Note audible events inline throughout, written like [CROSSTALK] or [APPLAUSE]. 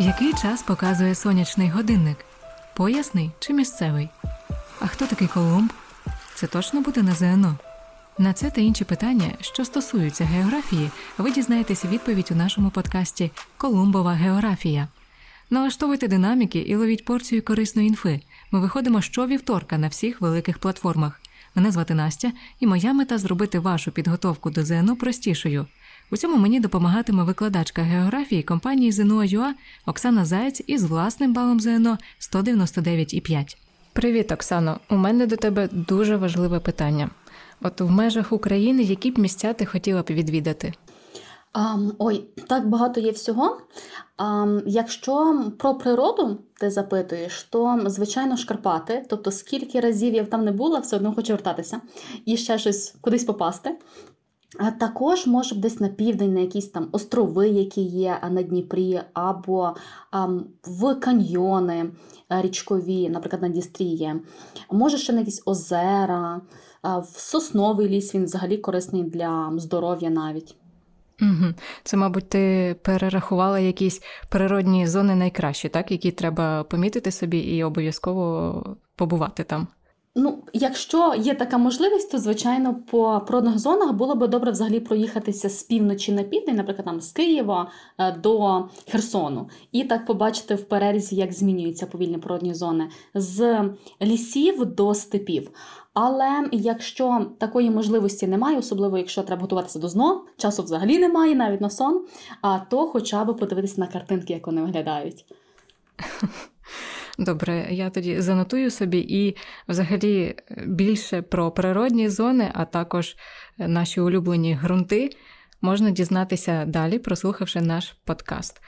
Який час показує сонячний годинник? Поясний чи місцевий? А хто такий Колумб? Це точно буде на ЗНО? На це та інші питання, що стосуються географії, ви дізнаєтеся відповідь у нашому подкасті Колумбова географія. Налаштовуйте динаміки і ловіть порцію корисної інфи. Ми виходимо щовівторка на всіх великих платформах. Мене звати Настя, і моя мета зробити вашу підготовку до ЗНО простішою. У цьому мені допомагатиме викладачка географії компанії ЗНО.ЮА Оксана Заєць із власним балом ЗНО 199,5. Привіт, Оксано. У мене до тебе дуже важливе питання. От в межах України які б місця ти хотіла б відвідати? Um, ой, так багато є всього. Um, якщо про природу ти запитуєш, то звичайно Шкарпати, тобто скільки разів я там не була, все одно хочу вертатися і ще щось кудись попасти. Також, може, десь на південь, на якісь там острови, які є на Дніпрі, або в каньйони річкові, наприклад, на Дістрі є. Може, ще на якісь озера, в сосновий ліс він взагалі корисний для здоров'я навіть. Угу. Це, мабуть, ти перерахувала якісь природні зони найкращі, так? які треба помітити собі і обов'язково побувати там. Ну, якщо є така можливість, то звичайно по природних зонах було би добре взагалі проїхатися з півночі на південь, наприклад, там з Києва е, до Херсону, і так побачити в перерізі, як змінюються повільні природні зони з лісів до степів. Але якщо такої можливості немає, особливо якщо треба готуватися до ЗНО, часу взагалі немає, навіть на сон, то хоча б подивитися на картинки, як вони виглядають. [LAUGHS] Добре, я тоді занотую собі і взагалі більше про природні зони, а також наші улюблені ґрунти можна дізнатися далі, прослухавши наш подкаст.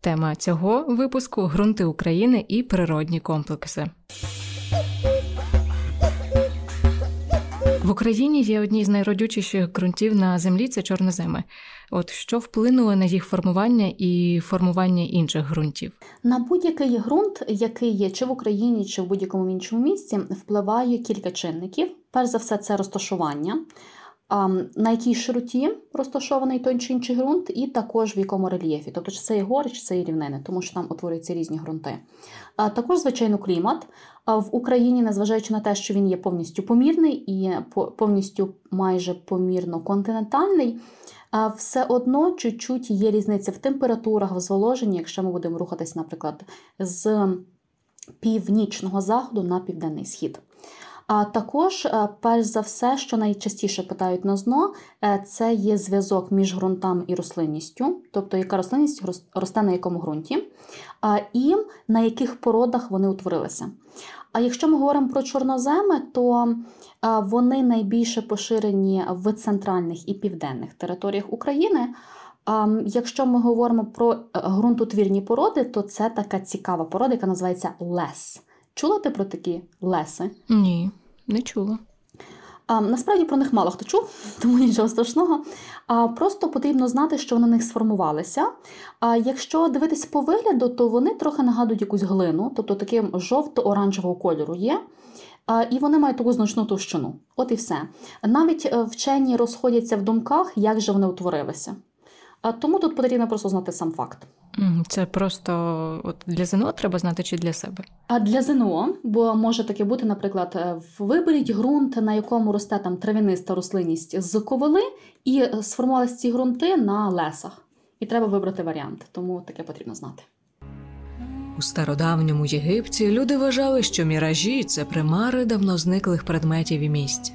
Тема цього випуску ґрунти України і природні комплекси. В Україні є одні з найродючіших ґрунтів на землі це чорноземи. От що вплинуло на їх формування і формування інших ґрунтів? На будь-який ґрунт, який є чи в Україні, чи в будь-якому іншому місці, впливає кілька чинників. Перш за все, це розташування. На якій широті розташований той чи інший ґрунт, і також в якому рельєфі, тобто чи це є гори, чи це є рівнини, тому що там утворюються різні ґрунти. Також, звичайно, клімат. В Україні, незважаючи на те, що він є повністю помірний і повністю майже помірно континентальний, все одно чуть-чуть є різниця в температурах, в зволоженні, якщо ми будемо рухатись, наприклад, з північного заходу на південний схід. А також, е, перш за все, що найчастіше питають на ЗНО, е, це є зв'язок між ґрунтами і рослинністю, тобто яка рослинність росте на якому ґрунті, і на яких породах вони утворилися. А якщо ми говоримо про чорноземи, то вони найбільше поширені в центральних і південних територіях України. Якщо ми говоримо про е, ґрунтотвірні породи, то це така цікава порода, яка називається лес. Чула ти про такі леси? Ні, не чула. А, Насправді про них мало хто чув, [LAUGHS] тому нічого страшного. А Просто потрібно знати, що вони на них сформувалися. А Якщо дивитись по вигляду, то вони трохи нагадують якусь глину, тобто таким жовто-оранжевого кольору є. І вони мають таку значну товщину. От і все. Навіть е, вчені розходяться в думках, як же вони утворилися. Тому тут потрібно просто знати сам факт. Це просто от для ЗНО треба знати чи для себе? А для ЗНО, бо може таке бути, наприклад, е, виберіть ґрунт, на якому росте там травяниста рослинність з ковали, і сформувалися ці ґрунти на лесах. І треба вибрати варіант, тому таке потрібно знати. У стародавньому Єгипті люди вважали, що міражі це примари давно зниклих предметів і місць.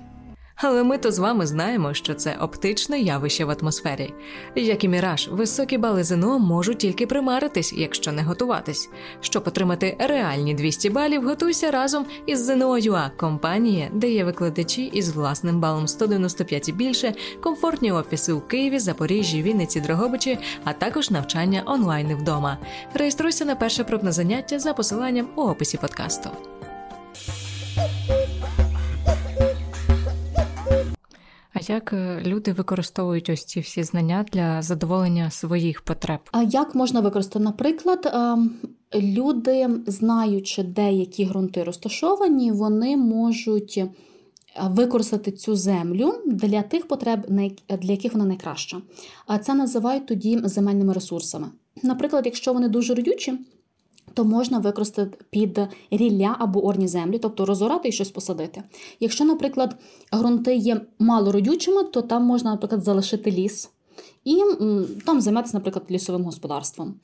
Але ми то з вами знаємо, що це оптичне явище в атмосфері. Як і міраж, високі бали ЗНО можуть тільки примаритись, якщо не готуватись. Щоб отримати реальні 200 балів, готуйся разом із ЗНО.ЮА, компанія, де є викладачі із власним балом 195 і більше, комфортні офіси у Києві, Запоріжжі, Вінниці, Дрогобичі, а також навчання онлайн вдома. Реєструйся на перше пробне заняття за посиланням у описі подкасту. Як е, люди використовують ось ці всі знання для задоволення своїх потреб? А як можна використати? Наприклад, ем, люди, знаючи, де які ґрунти розташовані, вони можуть використати цю землю для тих потреб, для яких вона найкраща. А це називають тоді земельними ресурсами. Наприклад, якщо вони дуже родючі, то можна використати під рілля або орні землі, тобто розорати і щось посадити. Якщо, наприклад, ґрунти є малородючими, то там можна, наприклад, залишити ліс і там займатися, наприклад, лісовим господарством.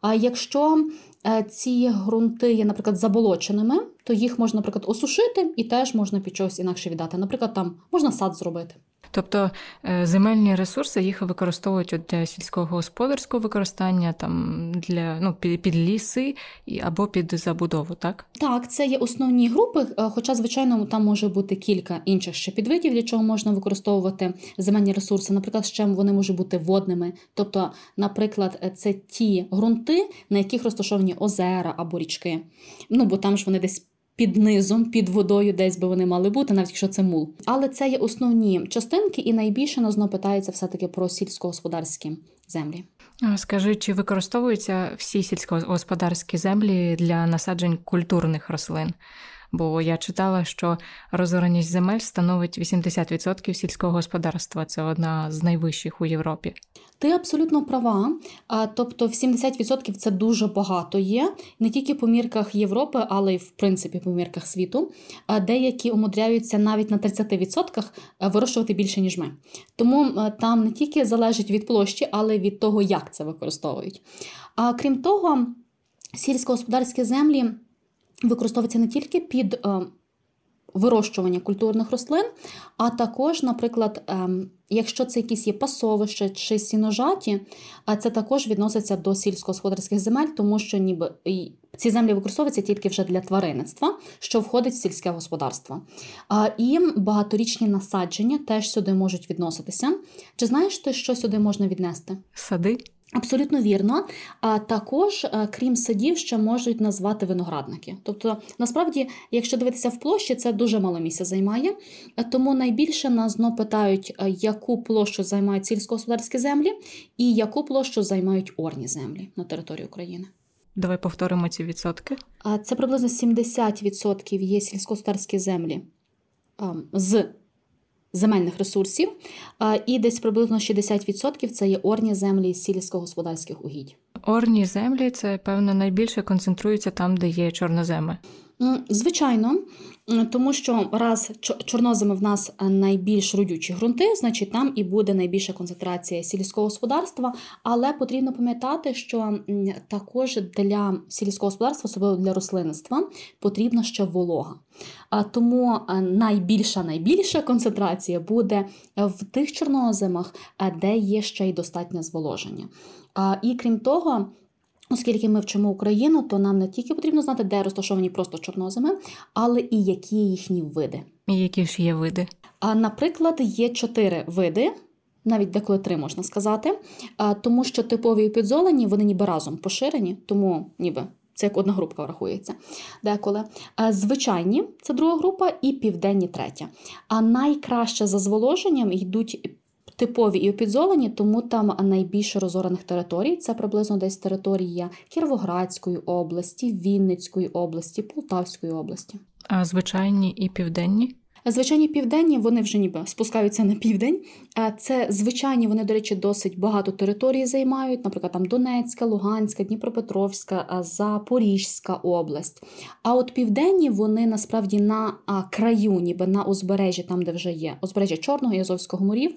А якщо е, ці ґрунти є, наприклад, заболоченими, то їх можна, наприклад, осушити і теж можна під чогось інакше віддати. Наприклад, там можна сад зробити. Тобто е, земельні ресурси їх використовують для сільськогосподарського використання, там для ну під, під ліси або під забудову, так? Так, це є основні групи. Е, хоча, звичайно, там може бути кілька інших ще підвидів, для чого можна використовувати земельні ресурси. Наприклад, ще вони можуть бути водними. Тобто, наприклад, це ті ґрунти, на яких розташовані озера або річки. Ну бо там ж вони десь під низом, під водою, десь би вони мали бути, навіть якщо це мул. Але це є основні частинки, і найбільше нас знову питається все-таки про сільськогосподарські землі. Скажи, чи використовуються всі сільськогосподарські землі для насаджень культурних рослин? Бо я читала, що розореність земель становить 80% сільського господарства. Це одна з найвищих у Європі. Ти абсолютно права. Тобто, в 70% це дуже багато є не тільки по мірках Європи, але й в принципі по мірках світу. Деякі умудряються навіть на 30% вирощувати більше ніж ми. Тому там не тільки залежить від площі, але й від того, як це використовують. А крім того, сільськогосподарські землі використовується не тільки під е, вирощування культурних рослин, а також, наприклад, е, якщо це якісь є пасовище чи сіножаті, це також відноситься до сільськогосподарських земель, тому що ніби ці землі використовуються тільки вже для тваринництва, що входить в сільське господарство. І багаторічні насадження теж сюди можуть відноситися. Чи знаєш ти, що сюди можна віднести? Сади. Абсолютно вірно. А також, е, крім садів, ще можуть назвати виноградники. Тобто, насправді, якщо дивитися в площі, це дуже мало місця займає. Е, тому найбільше нас знову питають, е, яку площу займають сільськогосподарські землі і яку площу займають орні землі на території України. Давай повторимо ці відсотки. Це приблизно 70% є сільськогосподарські землі ем, з земельних ресурсів, і десь приблизно 60% це є орні землі сільськогосподарських угідь. Орні землі це певно найбільше концентрується там, де є чорноземи. Звичайно, тому що раз чорноземи в нас найбільш родючі ґрунти, значить там і буде найбільша концентрація сільського господарства. Але потрібно пам'ятати, що також для сільського господарства, особливо для рослинництва, потрібна ще волога. Тому найбільша найбільша концентрація буде в тих чорноземах, де є ще й достатнє зволоження. І крім того. Оскільки ми вчимо Україну, то нам не тільки потрібно знати, де розташовані просто чорноземи, але і які їхні види. І які ж є види? А, Наприклад, є чотири види, навіть деколи три можна сказати, тому що типові і підзолені вони ніби разом поширені, тому ніби. Це як одна групка рахується деколи. Звичайні це друга група, і південні третя. А найкраще за зволоженням йдуть типові і опідзолені, тому там найбільше розорених територій. Це приблизно десь територія Кіровоградської області, Вінницької області, Полтавської області. А звичайні і південні? Звичайні південні, вони вже ніби спускаються на південь. Це звичайні, вони, до речі, досить багато територій займають, наприклад, там Донецька, Луганська, Дніпропетровська, Запорізька область. А от південні вони насправді на краю, ніби на узбережжі, там де вже є узбережжя Чорного і Азовського морів.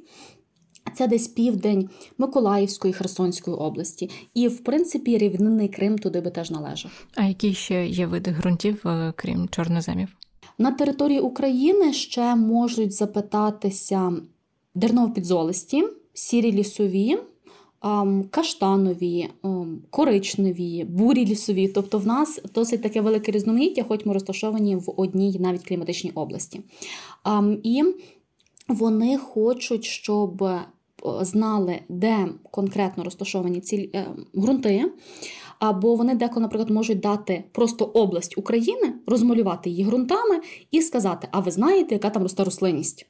Це десь південь Миколаївської Херсонської області, і в принципі рівнинний Крим туди би теж належав. А які ще є види ґрунтів, е, крім чорноземів? На території України ще можуть запитатися дерново-підзолисті, сірі лісові, каштанові, коричневі, бурі лісові. Тобто в нас досить таке велике різноманіття, хоч ми розташовані в одній навіть кліматичній області. І вони хочуть, щоб знали, де конкретно розташовані ці е, ґрунти. Або вони деколи, наприклад, можуть дати просто область України, розмалювати її ґрунтами і сказати: А ви знаєте, яка там росте рослинність?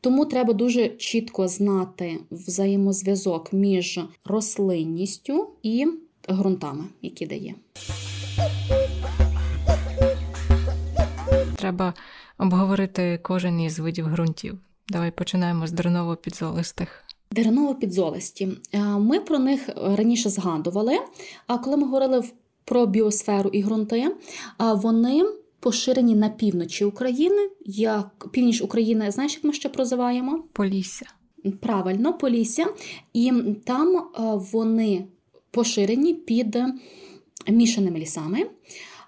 Тому треба дуже чітко знати взаємозв'язок між рослинністю і ґрунтами, які дає. Треба обговорити кожен із видів ґрунтів. Давай починаємо з дерново-підзолистих. Дереново-підзолисті. Е, Ми про них раніше згадували. А коли ми говорили про біосферу і ґрунти, вони поширені на півночі України. Як північ України, знаєш, як ми ще прозиваємо? Полісся. Правильно, Полісся. І там е, вони поширені під мішаними лісами.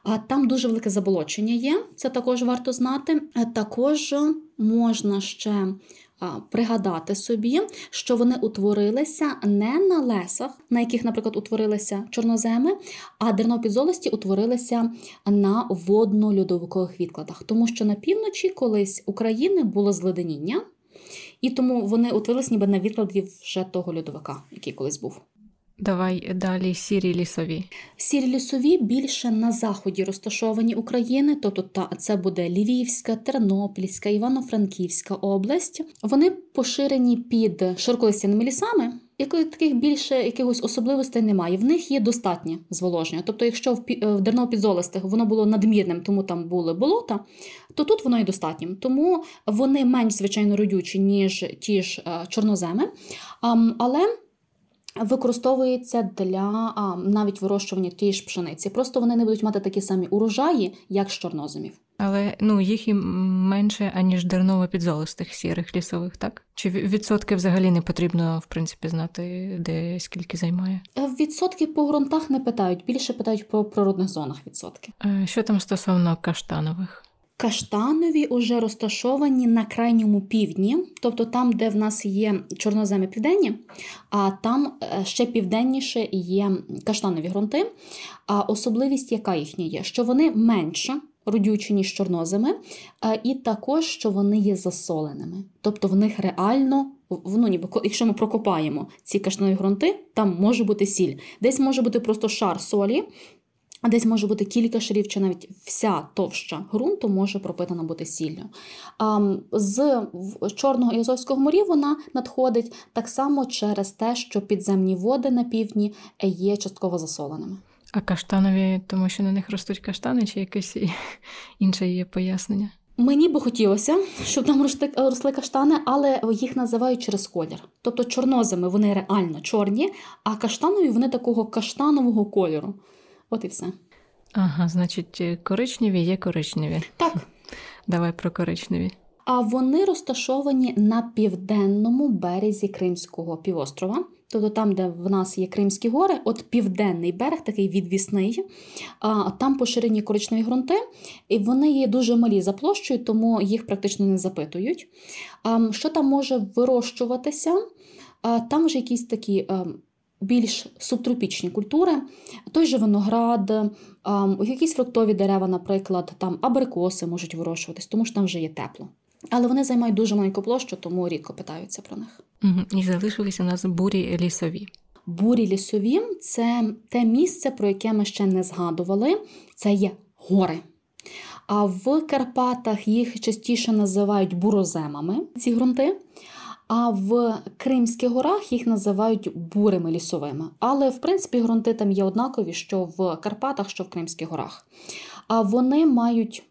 А Там дуже велике заболочення є, це також варто знати. Також можна ще пригадати собі, що вони утворилися не на лесах, на яких, наприклад, утворилися чорноземи, а дернопідзолості утворилися на водно-льодовикових відкладах, тому що на півночі колись України було зледеніння, і тому вони утворилися ніби на відкладі вже того льодовика, який колись був. Давай далі сірі лісові. Сірі лісові більше на заході розташовані України, тобто та це буде Львівська, Тернопільська, Івано-Франківська область. Вони поширені під широколистяними лісами. Яких таких більше якихось особливостей немає. В них є достатнє зволоження. Тобто, якщо в, в дерновопідзолистих воно було надмірним, тому там були болота, то тут воно і достатнім. Тому вони менш звичайно родючі, ніж ті ж е, чорноземи. Але використовується для а, навіть вирощування тієї ж пшениці. Просто вони не будуть мати такі самі урожаї, як з чорноземів. Але ну, їх і менше, аніж дерново-підзолистих сірих лісових, так? Чи відсотки взагалі не потрібно, в принципі, знати, де скільки займає? Е, Відсотки по ґрунтах не питають, більше питають про природних зонах відсотки. Е, Що там стосовно каштанових? Каштанові уже розташовані на крайньому півдні, тобто там, де в нас є чорноземи південні, а там е, ще південніше є каштанові ґрунти. А особливість, яка їхня є, що вони менше родючі, ніж чорноземи, і також, що вони є засоленими. Тобто в них реально, ну, ніби, якщо ми прокопаємо ці каштанові ґрунти, там може бути сіль. Десь може бути просто шар солі, десь може бути кілька шарів, чи навіть вся товща ґрунту може пропитана бути сіллю. З Чорного і Азовського морів вона надходить так само через те, що підземні води на півдні є частково засоленими. А каштанові, тому що на них ростуть каштани, чи якесь інше є пояснення? Мені би хотілося, щоб там росли, каштани, але їх називають через колір. Тобто чорноземи вони реально чорні, а каштанові вони такого каштанового кольору. От і все. Ага, значить, е, коричневі є коричневі. Так. Давай про коричневі. А вони розташовані на південному березі Кримського півострова. Тобто там, де в нас є Кримські гори, от південний берег, такий відвісний, а там поширені коричневі ґрунти, і вони є дуже малі за площею, тому їх практично не запитують. А що там може вирощуватися? А Там вже якісь такі е, більш субтропічні культури, той же виноград, якісь фруктові дерева, наприклад, там абрикоси можуть вирощуватись, тому що там вже є тепло. Але вони займають дуже маленьку площу, тому рідко питаються про них. Угу. І залишилися у нас бурі лісові. Бурі лісові це те місце, про яке ми ще не згадували. Це є гори. А в Карпатах їх частіше називають буроземами, ці ґрунти. А в Кримських горах їх називають бурими лісовими. Але, в принципі, ґрунти там є однакові, що в Карпатах, що в Кримських горах. А вони мають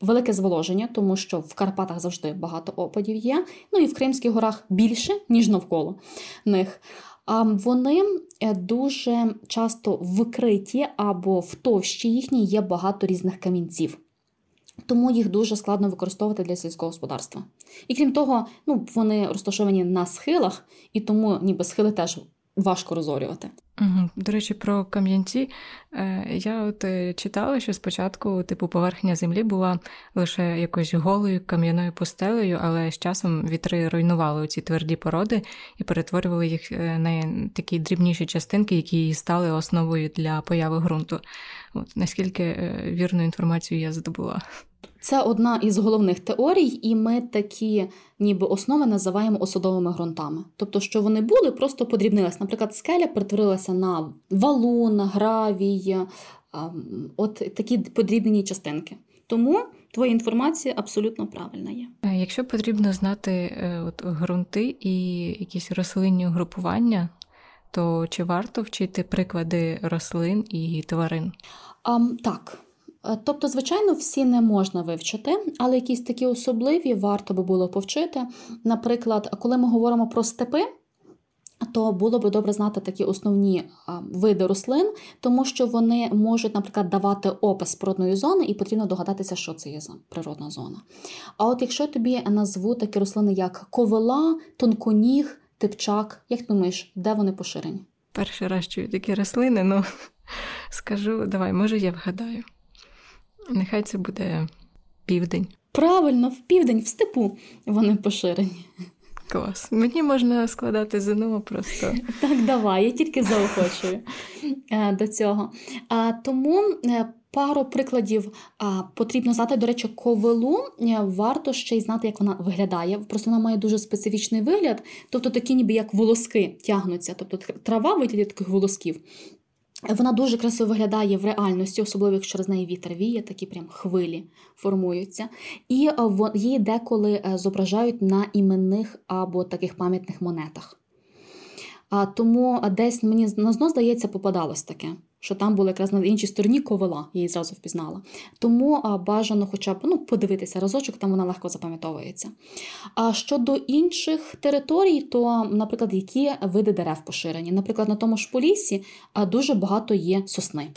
велике зволоження, тому що в Карпатах завжди багато опадів є. Ну і в Кримських горах більше, ніж навколо них. А вони е, дуже часто вкриті або в товщі їхній є багато різних камінців. Тому їх дуже складно використовувати для сільського господарства. І крім того, ну, вони розташовані на схилах, і тому ніби схили теж важко розорювати. До речі, про кам'янці Е, я от е, читала, що спочатку, типу, поверхня землі була лише якоюсь голою кам'яною пустелею, але з часом вітри руйнували ці тверді породи і перетворювали їх е, на такі дрібніші частинки, які стали основою для появи ґрунту. От наскільки вірну інформацію я здобула. Це одна із головних теорій, і ми такі ніби основи називаємо осадовими ґрунтами. Тобто, що вони були, просто подрібнилися. Наприклад, скеля перетворилася на валун, гравій, от такі подрібнені частинки. Тому твоя інформація абсолютно правильна є. Е, Якщо потрібно знати е, от, ґрунти і якісь рослинні угрупування, то чи варто вчити приклади рослин і тварин? А, так, Е, Тобто, звичайно, всі не можна вивчити, але якісь такі особливі варто би було повчити. Наприклад, коли ми говоримо про степи, то було би добре знати такі основні а, види рослин, тому що вони можуть, наприклад, давати опис природної зони, і потрібно догадатися, що це є природна зона. А от якщо я тобі назву такі рослини, як ковила, тонконіг, типчак, як думаєш, де вони поширені? Перший раз чую такі рослини, ну скажу, давай, може, я вгадаю. Нехай це буде південь. Правильно, в південь, в степу вони поширені. Клас. Мені можна складати ЗНО просто. [LAUGHS] Так, давай, я тільки заохочую е, до цього. Тому е, пару прикладів потрібно знати. До речі, ковилу е, варто ще й знати, як вона виглядає. Просто вона має дуже специфічний вигляд, тобто такі ніби як волоски тягнуться, тобто трава вигляді таких волосків. Вона дуже красиво виглядає в реальності, особливо якщо з неї вітер віє, такі прям хвилі формуються. І е, її деколи е, зображають на іменних або таких пам'ятних монетах. Тому десь мені назно здається, попадалось таке, що там була якраз на іншій стороні ковила, я її зразу впізнала. Тому бажано хоча б ну, подивитися разочок, там вона легко запам'ятовується. А щодо інших територій, то, наприклад, які види дерев поширені. Наприклад, на тому ж Поліссі а, дуже багато є сосни.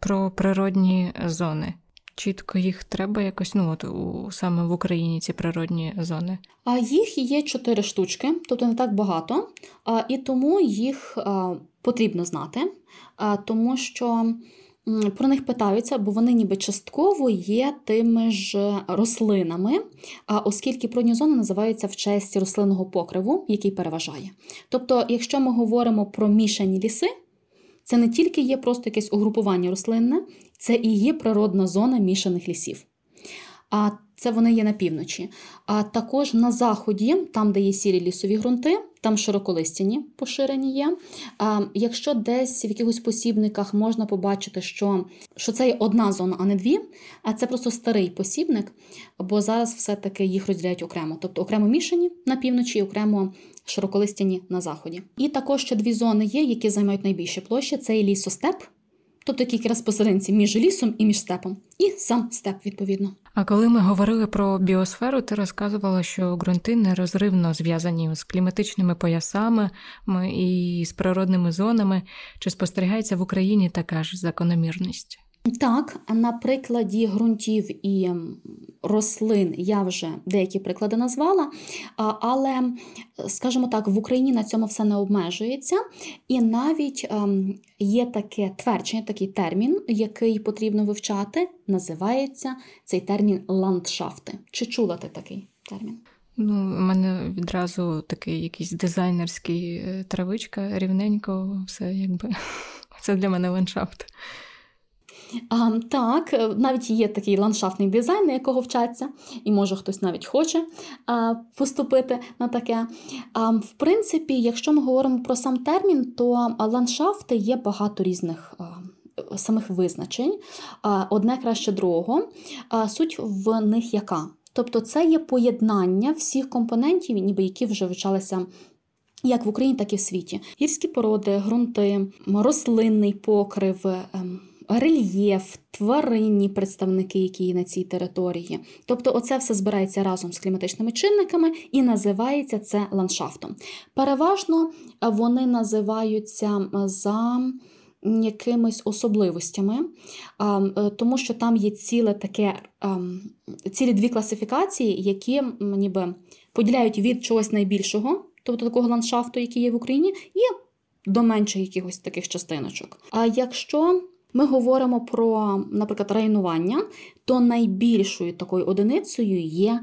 Про природні зони. Чітко їх треба якось, ну от у саме в Україні ці природні зони. А їх є чотири штучки, тобто не так багато, а, і тому їх а, потрібно знати, а, тому що про них питаються, бо вони ніби частково є тими ж рослинами, оскільки природні зони називаються в честь рослинного покриву, який переважає. Тобто, якщо ми говоримо про мішані ліси, це не тільки є просто якесь угрупування рослинне, це і є природна зона мішаних лісів. А це вони є на півночі. А також на заході, там, де є сірі лісові ґрунти, там широколистяні поширені є. А якщо десь в якихось посібниках можна побачити, що, що це є одна зона, а не дві, а це просто старий посібник, бо зараз все-таки їх розділяють окремо. Тобто окремо мішані на півночі і окремо широколистяні на заході. І також ще дві зони є, які займають найбільші площі: це і лісостеп, тобто якраз посерединці між лісом і між степом, і сам степ, відповідно. А коли ми говорили про біосферу, ти розказувала, що ґрунти нерозривно зв'язані з кліматичними поясами і з природними зонами. Чи спостерігається в Україні така ж закономірність? Так, на прикладі ґрунтів і рослин я вже деякі приклади назвала, але, скажімо так, в Україні на цьому все не обмежується, і навіть ем, є таке твердження, такий термін, який потрібно вивчати, називається цей термін ландшафти. Чи чула ти такий термін? Ну, у мене відразу такий якийсь дизайнерський е, травичка, рівненько, все якби [LAUGHS] це для мене ландшафт. А, так, е, навіть є такий ландшафтний дизайн, на якого вчаться, і може хтось навіть хоче а, поступити на таке. А, в принципі, якщо ми говоримо про сам термін, то ландшафти є багато різних. Самих визначень, одне краще другого. Суть в них яка? Тобто, це є поєднання всіх компонентів, ніби які вже вивчалися як в Україні, так і в світі. Гірські породи, ґрунти, рослинний покрив, ем, рельєф, тваринні представники, які є на цій території. Тобто, оце все збирається разом з кліматичними чинниками і називається це ландшафтом. Переважно е, вони називаються за якимись особливостями, е, тому що там є ціле таке, цілі дві класифікації, які ніби поділяють від чогось найбільшого, тобто такого ландшафту, який є в Україні, і до менших якихось таких частиночок. А якщо ми говоримо про, наприклад, районування, то найбільшою такою одиницею є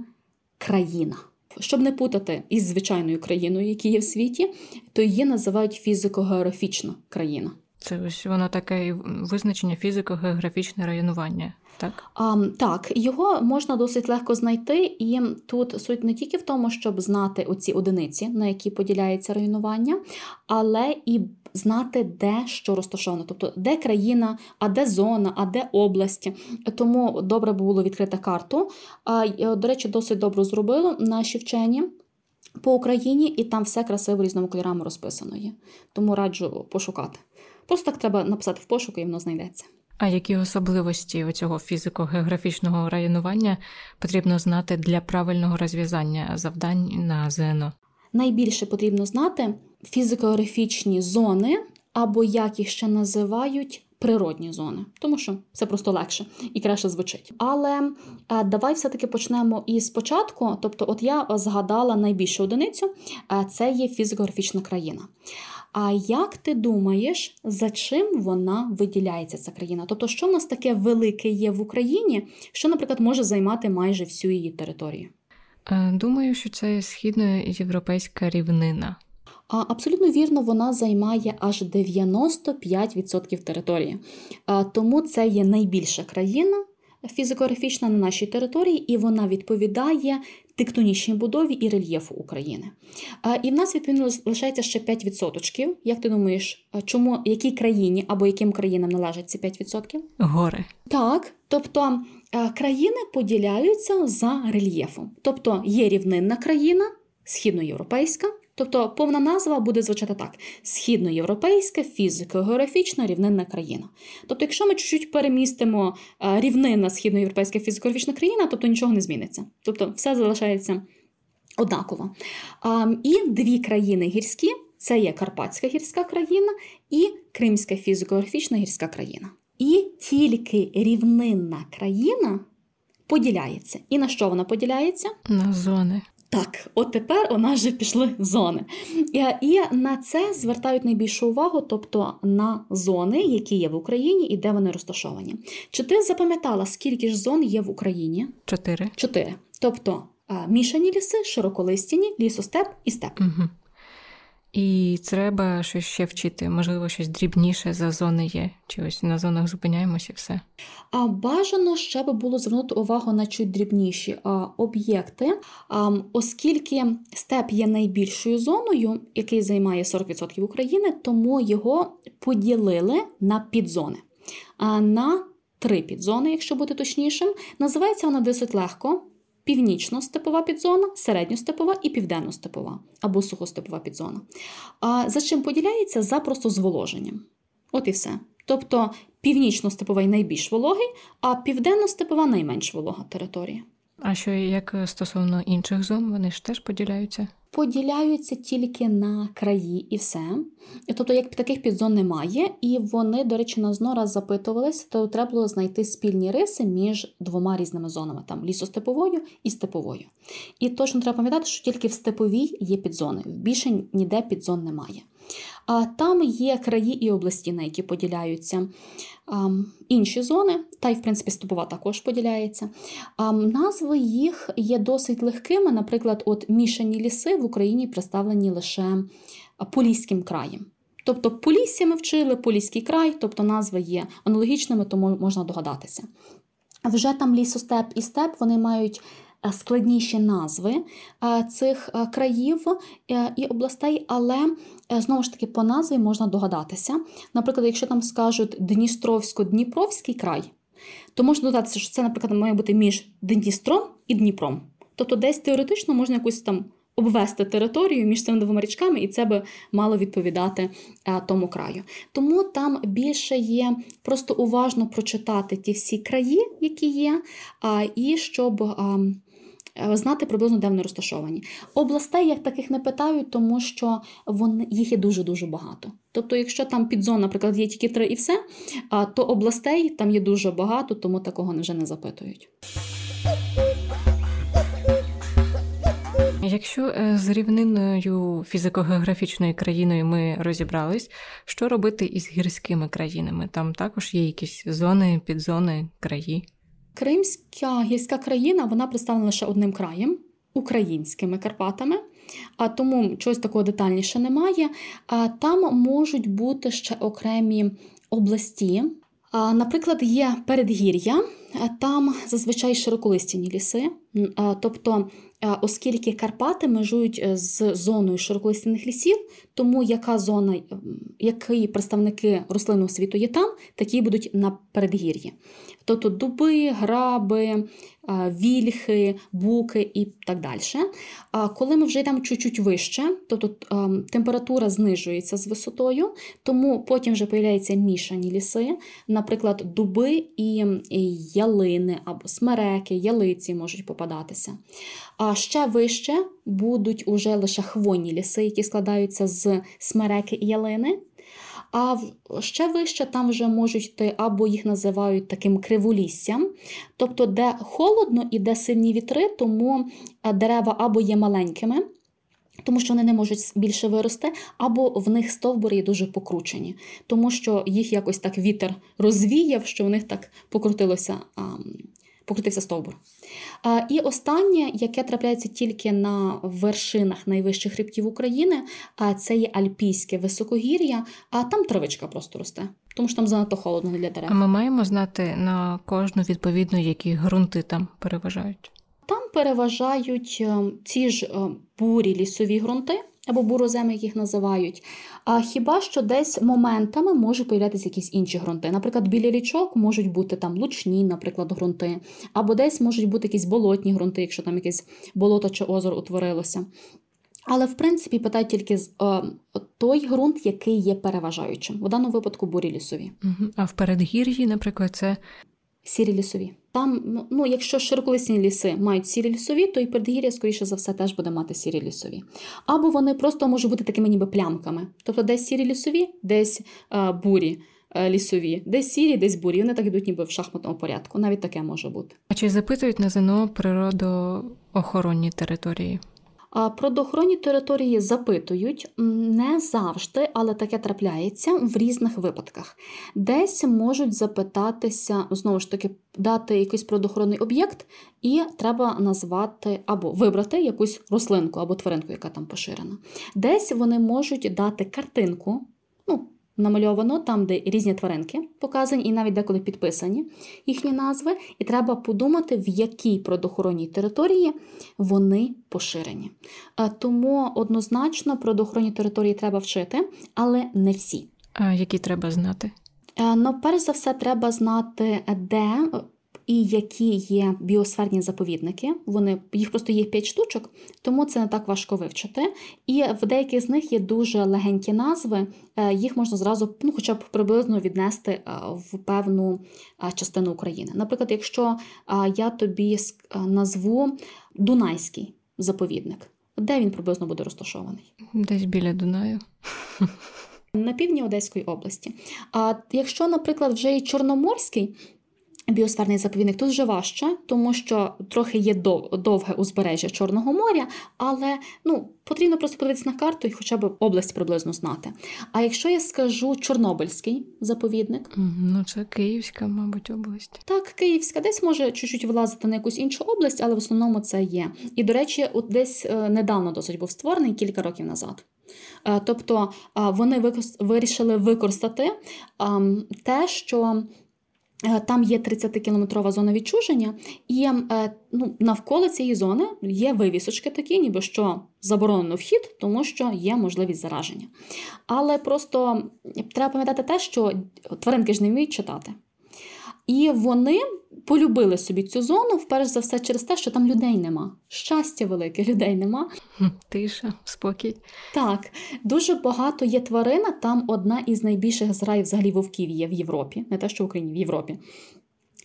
країна. Щоб не путати із звичайною країною, які є в світі, то її називають фізико-географічна країна. Це ось воно таке визначення фізико-географічне районування, так? А, так, його можна досить легко знайти, і тут суть не тільки в тому, щоб знати оці одиниці, на які поділяється районування, але і знати, де що розташовано, тобто де країна, а де зона, а де області. Тому добре було відкрити карту. А, До речі, досить добре зробили наші вчені. По Україні і там все красиво різними кольорами розписано є. Тому раджу пошукати Просто так треба написати в пошуку, і воно знайдеться. А які особливості цього фізико-географічного районування потрібно знати для правильного розв'язання завдань на ЗНО? Найбільше потрібно знати фізико-географічні зони, або як їх ще називають. Природні зони, тому що це просто легше і краще звучить. Але а, давай все-таки почнемо із початку. Тобто, от я згадала найбільшу одиницю, а це є фізико-географічна країна. А як ти думаєш, за чим вона виділяється, ця країна? Тобто, що в нас таке велике є в Україні, що, наприклад, може займати майже всю її територію? Е, Думаю, що це східноєвропейська рівнина. А, Абсолютно вірно, вона займає аж 95% території. Тому це є найбільша країна фізико-графічна на нашій території, і вона відповідає тектонічній будові і рельєфу України. І в нас відповідно лишається ще 5%. Як ти думаєш, чому якій країні або яким країнам належать ці 5%? Гори. Так, тобто країни поділяються за рельєфом. Тобто є рівнинна країна, східноєвропейська. Тобто повна назва буде звучати так: східноєвропейська фізико-географічна рівнинна країна. Тобто, якщо ми чуть-чуть перемістимо е, рівнинна східноєвропейська фізико-географічна країна, тобто нічого не зміниться. Тобто все залишається однаково. І дві країни гірські це є Карпатська гірська країна і Кримська фізико-географічна гірська країна. І тільки рівнинна країна поділяється. І на що вона поділяється? На зони. Так, от тепер у нас вже пішли зони. І, і на це звертають найбільшу увагу, тобто на зони, які є в Україні і де вони розташовані. Чи ти запам'ятала, скільки ж зон є в Україні? Чотири. Чотири. Тобто мішані ліси, широколистяні, лісостеп і степ. Угу. І треба щось ще вчити. Можливо, щось дрібніше за зони є. Чи ось на зонах зупиняємось і все. А бажано ще би було звернути увагу на чуть дрібніші а, об'єкти, а, оскільки степ є найбільшою зоною, який займає 40% України, тому його поділили на підзони. А, на три підзони, якщо бути точнішим. Називається вона досить легко. Північно-степова підзона, середньостепова і південно-степова або сухостепова підзона. А за чим поділяється? За просто зволоженням. От і все. Тобто північно-степовий найбільш вологий, а південно-степова найменш волога територія. А що як стосовно інших зон, вони ж теж поділяються? Поділяються тільки на краї і все. Тобто, як таких підзон немає, і вони, до речі, нас знову раз запитувались, то треба було знайти спільні риси між двома різними зонами, там лісостеповою і степовою. І точно треба пам'ятати, що тільки в степовій є підзони, більше ніде підзон немає. А там є краї і області, на які поділяються інші зони, та й, в принципі, степова також поділяється. Назви їх є досить легкими. Наприклад, от мішані ліси в Україні представлені лише Поліським краєм. Тобто Полісся ми вчили, Поліський край, тобто назви є аналогічними, тому можна догадатися. Вже там лісостеп і степ вони мають складніші назви цих країв і областей, але знову ж таки по назві можна догадатися. Наприклад, якщо там скажуть Дністровсько-Дніпровський край, то можна додатися, що це, наприклад, має бути між Дністром і Дніпром. Тобто, десь теоретично можна якусь там обвести територію між цими двома річками, і це би мало відповідати тому краю. Тому там більше є просто уважно прочитати ті всі краї, які є, і щоб. А, Знати приблизно, де вони розташовані. Областей як таких не питають, тому що вони, їх є дуже-дуже багато. Тобто, якщо там підзон, наприклад, є тільки три і все, то областей там є дуже багато, тому такого вже не запитують. Якщо з рівниною фізико-географічною країною ми розібрались, що робити із гірськими країнами? Там також є якісь зони, підзони, краї. Кримська гірська країна вона представлена лише одним краєм українськими Карпатами, а тому чогось такого детальніше немає. А там можуть бути ще окремі області. Наприклад, є передгір'я, там зазвичай широколистяні ліси, Тобто, оскільки Карпати межують е, з зоною широколистяних лісів, тому яка зона, які представники рослинного світу є там, такі будуть на передгір'ї. Тобто дуби, граби, вільхи, буки і так далі. Коли ми вже йдемо чуть-чуть вище, тобто ем, температура знижується з висотою, тому потім вже появляються мішані ліси, наприклад, дуби і ялини або смереки, ялиці можуть попадатися. А ще вище будуть уже лише хвойні ліси, які складаються з смереки і ялини. А ще вище там вже можуть йти, або їх називають таким криволіссям, тобто де холодно і де сильні вітри, тому е, дерева або є маленькими, тому що вони не можуть більше вирости, або в них стовбури є дуже покручені, тому що їх якось так вітер розвіяв, що в них так покрутилося, ам, покрутився стовбур. І останнє, яке трапляється тільки на вершинах найвищих хребтів України, а це є альпійське високогір'я, а там травичка просто росте, тому що там занадто холодно для дерев. А ми маємо знати на кожну відповідно, які ґрунти там переважають. Там переважають е, ці ж е, бурі лісові ґрунти або буроземи, їх називають. А хіба що десь моментами можуть появлятися якісь інші ґрунти. Наприклад, біля річок можуть бути там лучні, наприклад, ґрунти, або десь можуть бути якісь болотні ґрунти, якщо там якесь болото чи озеро утворилося. Але в принципі питають тільки з е, той ґрунт, який є переважаючим. В даному випадку бурі лісові. А в передгір'ї, наприклад, це Сірі лісові. Там, ну, ну, якщо широколисні ліси мають сірі лісові, то і передгір'я, скоріше за все, теж буде мати сірі лісові. Або вони просто можуть бути такими ніби плямками. Тобто десь сірі лісові, десь е, бурі е, лісові, десь сірі, десь бурі. Вони так йдуть ніби в шахматному порядку. Навіть таке може бути. а чи запитують на ЗНО природоохоронні території? Природоохоронні території запитують не завжди, але таке трапляється в різних випадках. Десь можуть запитатися, знову ж таки, дати якийсь природоохоронний об'єкт, і треба назвати або вибрати якусь рослинку або тваринку, яка там поширена. Десь вони можуть дати картинку. Ну, Намальовано там, де різні тваринки показані, і навіть деколи підписані їхні назви, і треба подумати, в якій природоохоронній території вони поширені. Е, Тому однозначно природоохоронні території треба вчити, але не всі. А які треба знати? Е, Ну, перш за все, треба знати, де і які є біосферні заповідники. Вони їх просто є 5 штучок, тому це не так важко вивчити. І в деяких з них є дуже легенькі назви. е, Їх можна зразу, ну, хоча б приблизно віднести е, в певну е, частину України. Наприклад, якщо я тобі назву Дунайський заповідник, де він приблизно буде розташований? Десь біля Дунаю. на півдні Одеської області. А якщо, наприклад, вже і Чорноморський біосферний заповідник, тут вже важче, тому що трохи є довге узбережжя Чорного моря, але ну, потрібно просто подивитися на карту і хоча б область приблизно знати. А якщо я скажу Чорнобильський заповідник, Ну, це Київська, мабуть, область. так, Київська, десь може чуть-чуть вилазити на якусь іншу область, але в основному це є. І, до речі, от десь е, недавно досить був створений кілька років назад. Е, Тобто вони вирішили використати те, що там є 30-кілометрова зона відчуження, і е, ну, навколо цієї зони є вивісочки такі, ніби що заборонено вхід, тому що є можливість зараження. Але просто треба пам'ятати те, що тваринки ж не вміють читати. І вони полюбили собі цю зону, вперше за все, через те, що там людей нема. Щастя велике, людей нема. Тиша, спокій. Так, дуже багато є тварина, там одна із найбільших зграїв взагалі вовків є в Європі, не те, що в Україні, в Європі.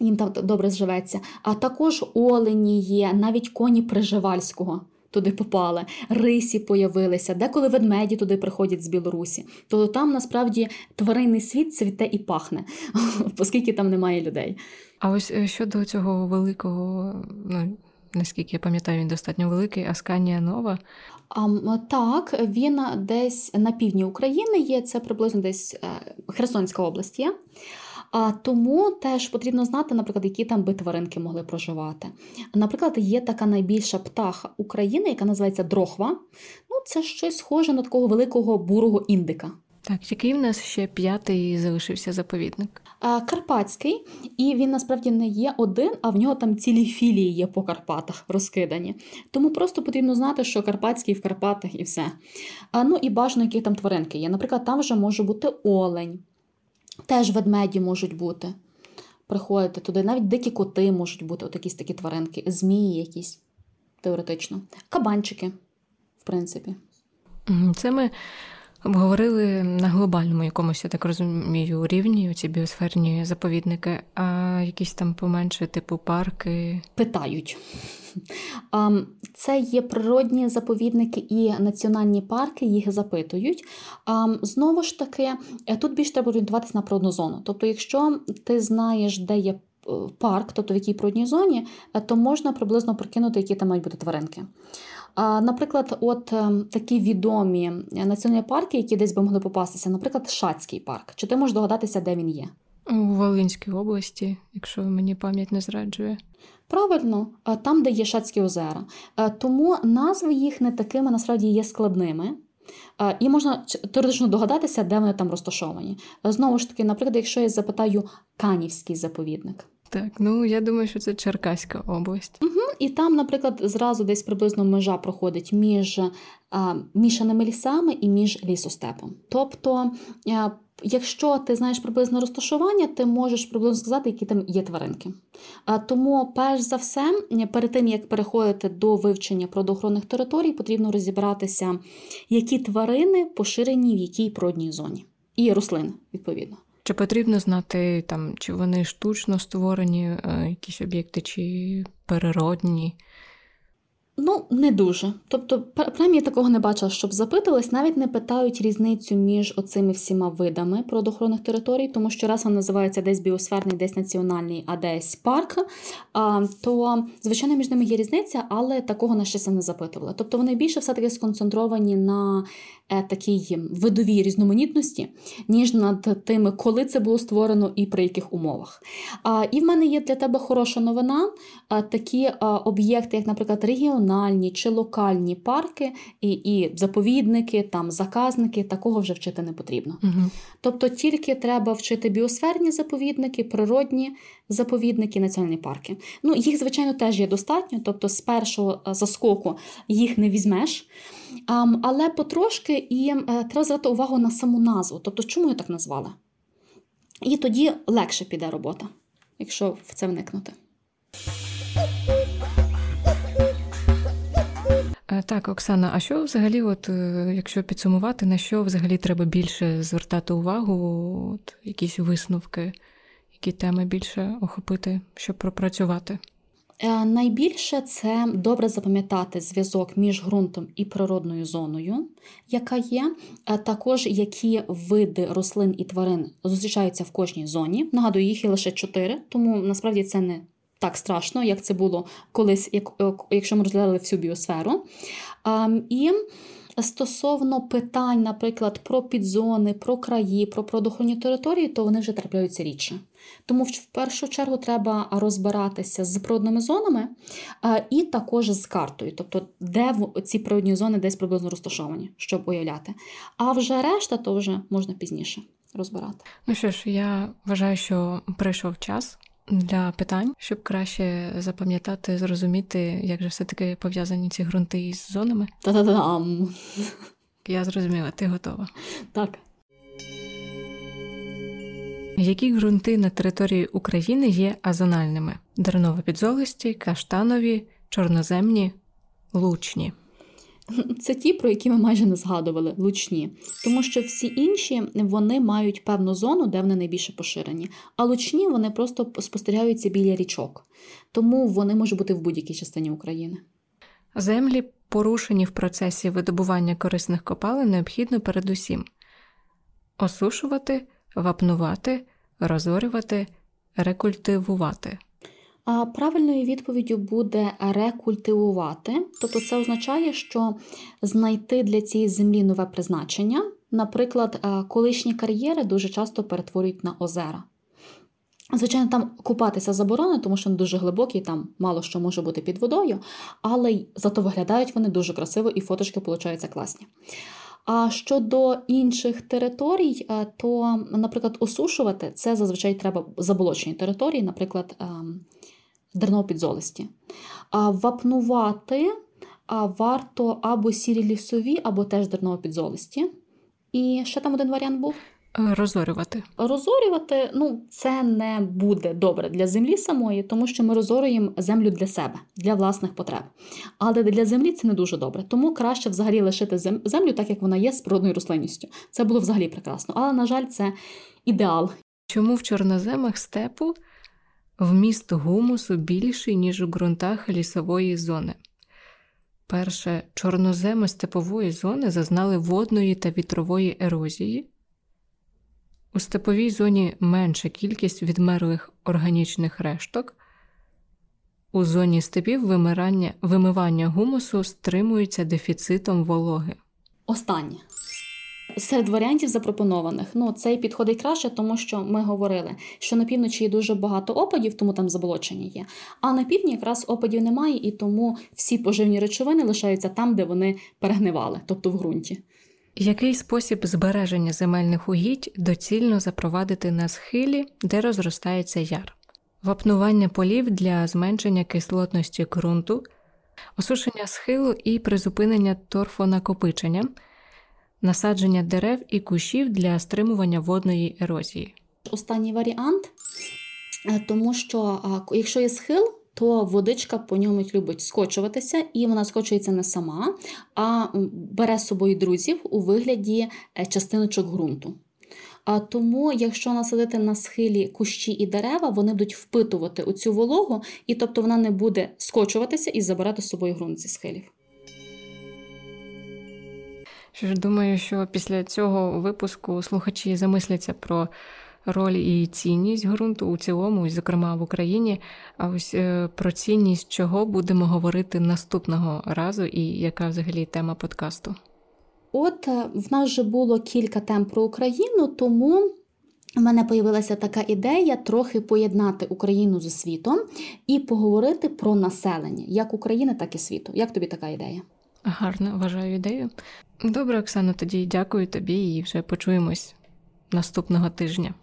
Їм там добре зживеться. А також олені є, навіть коні Приживальського туди попали, рисі появилися, деколи ведмеді туди приходять з Білорусі. Тобто там насправді тваринний світ цвіте і пахне, [LAUGHS] оскільки там немає людей. А ось е, щодо цього великого, ну наскільки я пам'ятаю, він достатньо великий, Асканія Нова. А, так, він десь на півдні України є, це приблизно десь е, Херсонська область є. А тому теж потрібно знати, наприклад, які там би тваринки могли проживати. Наприклад, є така найбільша птаха України, яка називається дрохва. Ну, це щось схоже на такого великого бурого індика. Так, який в нас ще п'ятий залишився заповідник? Карпатський, і він насправді не є один, а в нього там цілі філії є по Карпатах розкидані. Тому просто потрібно знати, що Карпатський в Карпатах і все. А, ну і бажано, які там тваринки є. Наприклад, там вже може бути олень, теж ведмеді можуть бути. Приходити туди, навіть дикі коти можуть бути, от якісь такі тваринки, змії якісь, теоретично. Кабанчики, в принципі. Це ми обговорили на глобальному якомусь, я так розумію, рівні оці біосферні заповідники, а якісь там поменше, типу парки. питають. Це є природні заповідники і національні парки, їх запитують. Знову ж таки, е, тут більше треба орієнтуватися на природну зону. Тобто, якщо ти знаєш, де є е, парк, тобто в якій природній зоні, е, то можна приблизно прикинути, які там мають бути тваринки. Наприклад, от е, такі відомі е, національні парки, які десь би могли попастися, наприклад, Шацький парк. Чи ти можеш догадатися, де він є? У Волинській області, якщо мені пам'ять не зраджує. Правильно, там, де є Шацькі озера. Е, Тому назви їх не такими насправді є складними. Е, І можна теоретично догадатися, де вони там розташовані. Е, Знову ж таки, наприклад, якщо я запитаю Канівський заповідник. Так, ну я думаю, що це Черкаська область. Ну, І там, наприклад, зразу десь приблизно межа проходить між а, мішаними лісами і між лісостепом. Тобто, е, якщо ти знаєш приблизно розташування, ти можеш приблизно сказати, які там є тваринки. А, Тому, перш за все, перед тим як переходити до вивчення природоохоронних територій, потрібно розібратися, які тварини поширені в якій природній зоні. І рослини, відповідно. Чи потрібно знати, там, чи вони штучно створені, е, якісь об'єкти, чи природні? Ну, не дуже. Тобто, пр- принаймні, я такого не бачила, щоб запитувались, навіть не питають різницю між оцими всіма видами природоохоронних територій, тому що раз він називається десь біосферний, десь національний, а десь парк, то, звичайно, між ними є різниця, але такого на щастя не запитували. Тобто вони більше все-таки сконцентровані на е, такій видовій різноманітності, ніж над тими, коли це було створено і при яких умовах. І в мене є для тебе хороша новина. Такі об'єкти, як, наприклад, регіональні чи локальні парки і, і заповідники, там заказники, такого вже вчити не потрібно. Угу. Тобто тільки треба вчити біосферні заповідники, природні заповідники, національні парки. Ну, їх, звичайно, теж є достатньо, тобто з першого е, заскоку їх не візьмеш. Але потрошки і е, треба звертати увагу на саму назву. Тобто, чому я так назвала? І тоді легше піде робота, якщо в це вникнути. Е, Так, Оксана, а що взагалі, от, е, якщо підсумувати, на що взагалі треба більше звертати увагу, от, якісь висновки, які теми більше охопити, щоб пропрацювати? Е, Найбільше це добре запам'ятати зв'язок між ґрунтом і природною зоною, яка є, а також які види рослин і тварин зустрічаються в кожній зоні. Нагадую, їх є лише чотири, тому насправді це не так страшно, як це було колись, як, е, якщо ми розглядали всю біосферу. І стосовно питань, наприклад, про підзони, про краї, про природоохоронні території, то вони вже трапляються рідше. Тому в першу чергу треба розбиратися з природними зонами і також з картою, тобто де ці природні зони десь приблизно розташовані, щоб уявляти. А вже решта то вже можна пізніше розбирати. Ну що ж, я вважаю, що прийшов час для питань, щоб краще запам'ятати, зрозуміти, як же все-таки пов'язані ці ґрунти із зонами. Та-та-дам! Я зрозуміла, ти готова. Так. Які ґрунти на території України є азональними? Дерново-підзолисті, каштанові, чорноземні, лучні. [LAUGHS] Це ті, про які ми майже не згадували, лучні. Тому що всі інші вони мають певну зону, де вони найбільше поширені. А лучні вони просто спостерігаються біля річок. Тому вони можуть бути в будь-якій частині України. Землі, порушені в процесі видобування корисних копалин, необхідно передусім осушувати, вапнувати, розорювати, рекультивувати. Правильною відповіддю буде рекультивувати. Тобто це означає, що знайти для цієї землі нове призначення. Наприклад, е, колишні кар'єри дуже часто перетворюють на озера. Звичайно, там купатися заборонено, тому що вони дуже глибокі, там мало що може бути під водою, але зато виглядають вони дуже красиво і фоточки получаються класні. А щодо інших територій, е, то, наприклад, осушувати це зазвичай треба заболочені території, наприклад, дерновопідзолисті. А вапнувати варто або сірі лісові, або теж дерновопідзолисті. І ще там один варіант був. Е, Розорювати. Розорювати, ну, це не буде добре для землі самої, тому що ми розорюємо землю для себе, для власних потреб. Але для землі це не дуже добре. Тому краще взагалі лишити землю так, як вона є з природною рослинністю. Це було взагалі прекрасно. Але, на жаль, це ідеал. Чому в чорноземах степу вміст гумусу більший, ніж у ґрунтах лісової зони? Перше, чорноземи степової зони зазнали водної та вітрової ерозії. У степовій зоні менша кількість відмерлих органічних решток. У зоні степів вимирання, вимивання гумусу стримується дефіцитом вологи. Останнє. Серед варіантів запропонованих, ну цей підходить краще, тому що ми говорили, що на півночі є дуже багато опадів, тому там заболочення є. А на півдні якраз опадів немає, і тому всі поживні речовини лишаються там, де вони перегнивали, тобто в ґрунті. Який спосіб збереження земельних угідь доцільно запровадити на схилі, де розростається яр? Вапнування полів для зменшення кислотності ґрунту, осушення схилу і призупинення торфонакопичення, насадження дерев і кущів для стримування водної ерозії. Останній варіант, е, тому що якщо є схил, то водичка по ньому любить скочуватися, і вона скочується не сама, а бере з собою друзів у вигляді е, частиночок ґрунту. А тому, якщо насадити на схилі кущі і дерева, вони будуть впитувати оцю вологу, і тобто вона не буде скочуватися і забирати з собою ґрунт зі схилів. Що ж думаю, що після цього випуску слухачі замисляться про роль і цінність ґрунту у цілому, зокрема в Україні. А ось е, про цінність чого будемо говорити наступного разу, і яка взагалі тема подкасту. От е, в нас вже було кілька тем про Україну, тому в мене появилася така ідея трохи поєднати Україну зі світом і поговорити про населення як України, так і світу. Як тобі така ідея? Гарно вважаю ідею. Добре, Оксано, тоді дякую тобі і вже почуємось наступного тижня.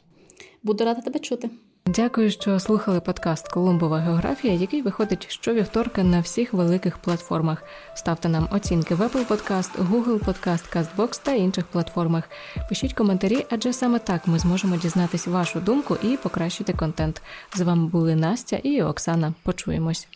Буду рада тебе чути. Дякую, що слухали подкаст Колумбова географія, який виходить щовівторка на всіх великих платформах. Ставте нам оцінки в Apple Podcast, Google Podcast, CastBox та інших платформах. Пишіть коментарі, адже саме так ми зможемо дізнатись вашу думку і покращити контент. З вами були Настя і Оксана. Почуємось.